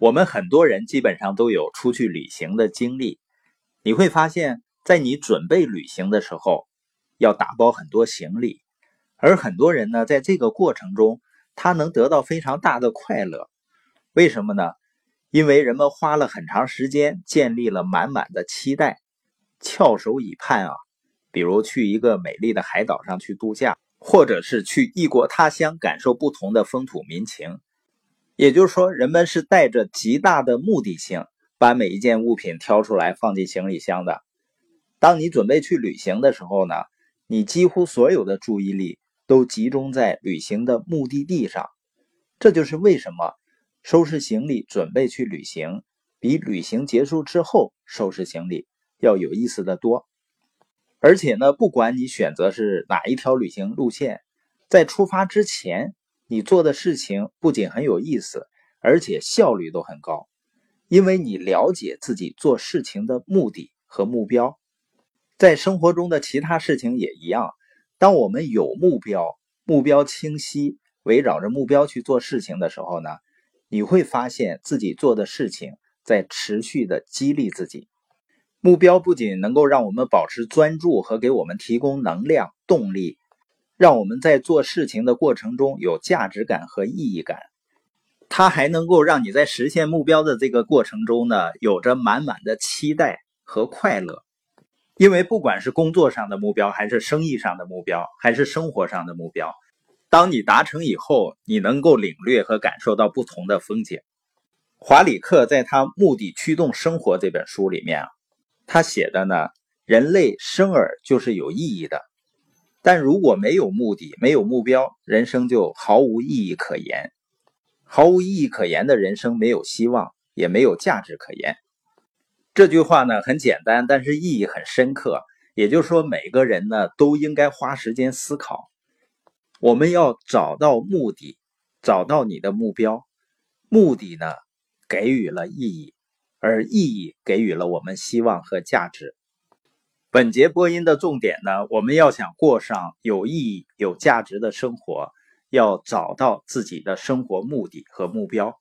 我们很多人基本上都有出去旅行的经历，你会发现在你准备旅行的时候，要打包很多行李，而很多人呢，在这个过程中，他能得到非常大的快乐。为什么呢？因为人们花了很长时间，建立了满满的期待，翘首以盼啊。比如去一个美丽的海岛上去度假，或者是去异国他乡感受不同的风土民情。也就是说，人们是带着极大的目的性，把每一件物品挑出来放进行李箱的。当你准备去旅行的时候呢，你几乎所有的注意力都集中在旅行的目的地上。这就是为什么收拾行李准备去旅行，比旅行结束之后收拾行李要有意思的多。而且呢，不管你选择是哪一条旅行路线，在出发之前。你做的事情不仅很有意思，而且效率都很高，因为你了解自己做事情的目的和目标。在生活中的其他事情也一样，当我们有目标、目标清晰，围绕着目标去做事情的时候呢，你会发现自己做的事情在持续的激励自己。目标不仅能够让我们保持专注和给我们提供能量、动力。让我们在做事情的过程中有价值感和意义感，它还能够让你在实现目标的这个过程中呢，有着满满的期待和快乐。因为不管是工作上的目标，还是生意上的目标，还是生活上的目标，当你达成以后，你能够领略和感受到不同的风景。华里克在他《目的驱动生活》这本书里面啊，他写的呢，人类生而就是有意义的。但如果没有目的、没有目标，人生就毫无意义可言。毫无意义可言的人生，没有希望，也没有价值可言。这句话呢很简单，但是意义很深刻。也就是说，每个人呢都应该花时间思考。我们要找到目的，找到你的目标。目的呢给予了意义，而意义给予了我们希望和价值。本节播音的重点呢，我们要想过上有意义、有价值的生活，要找到自己的生活目的和目标。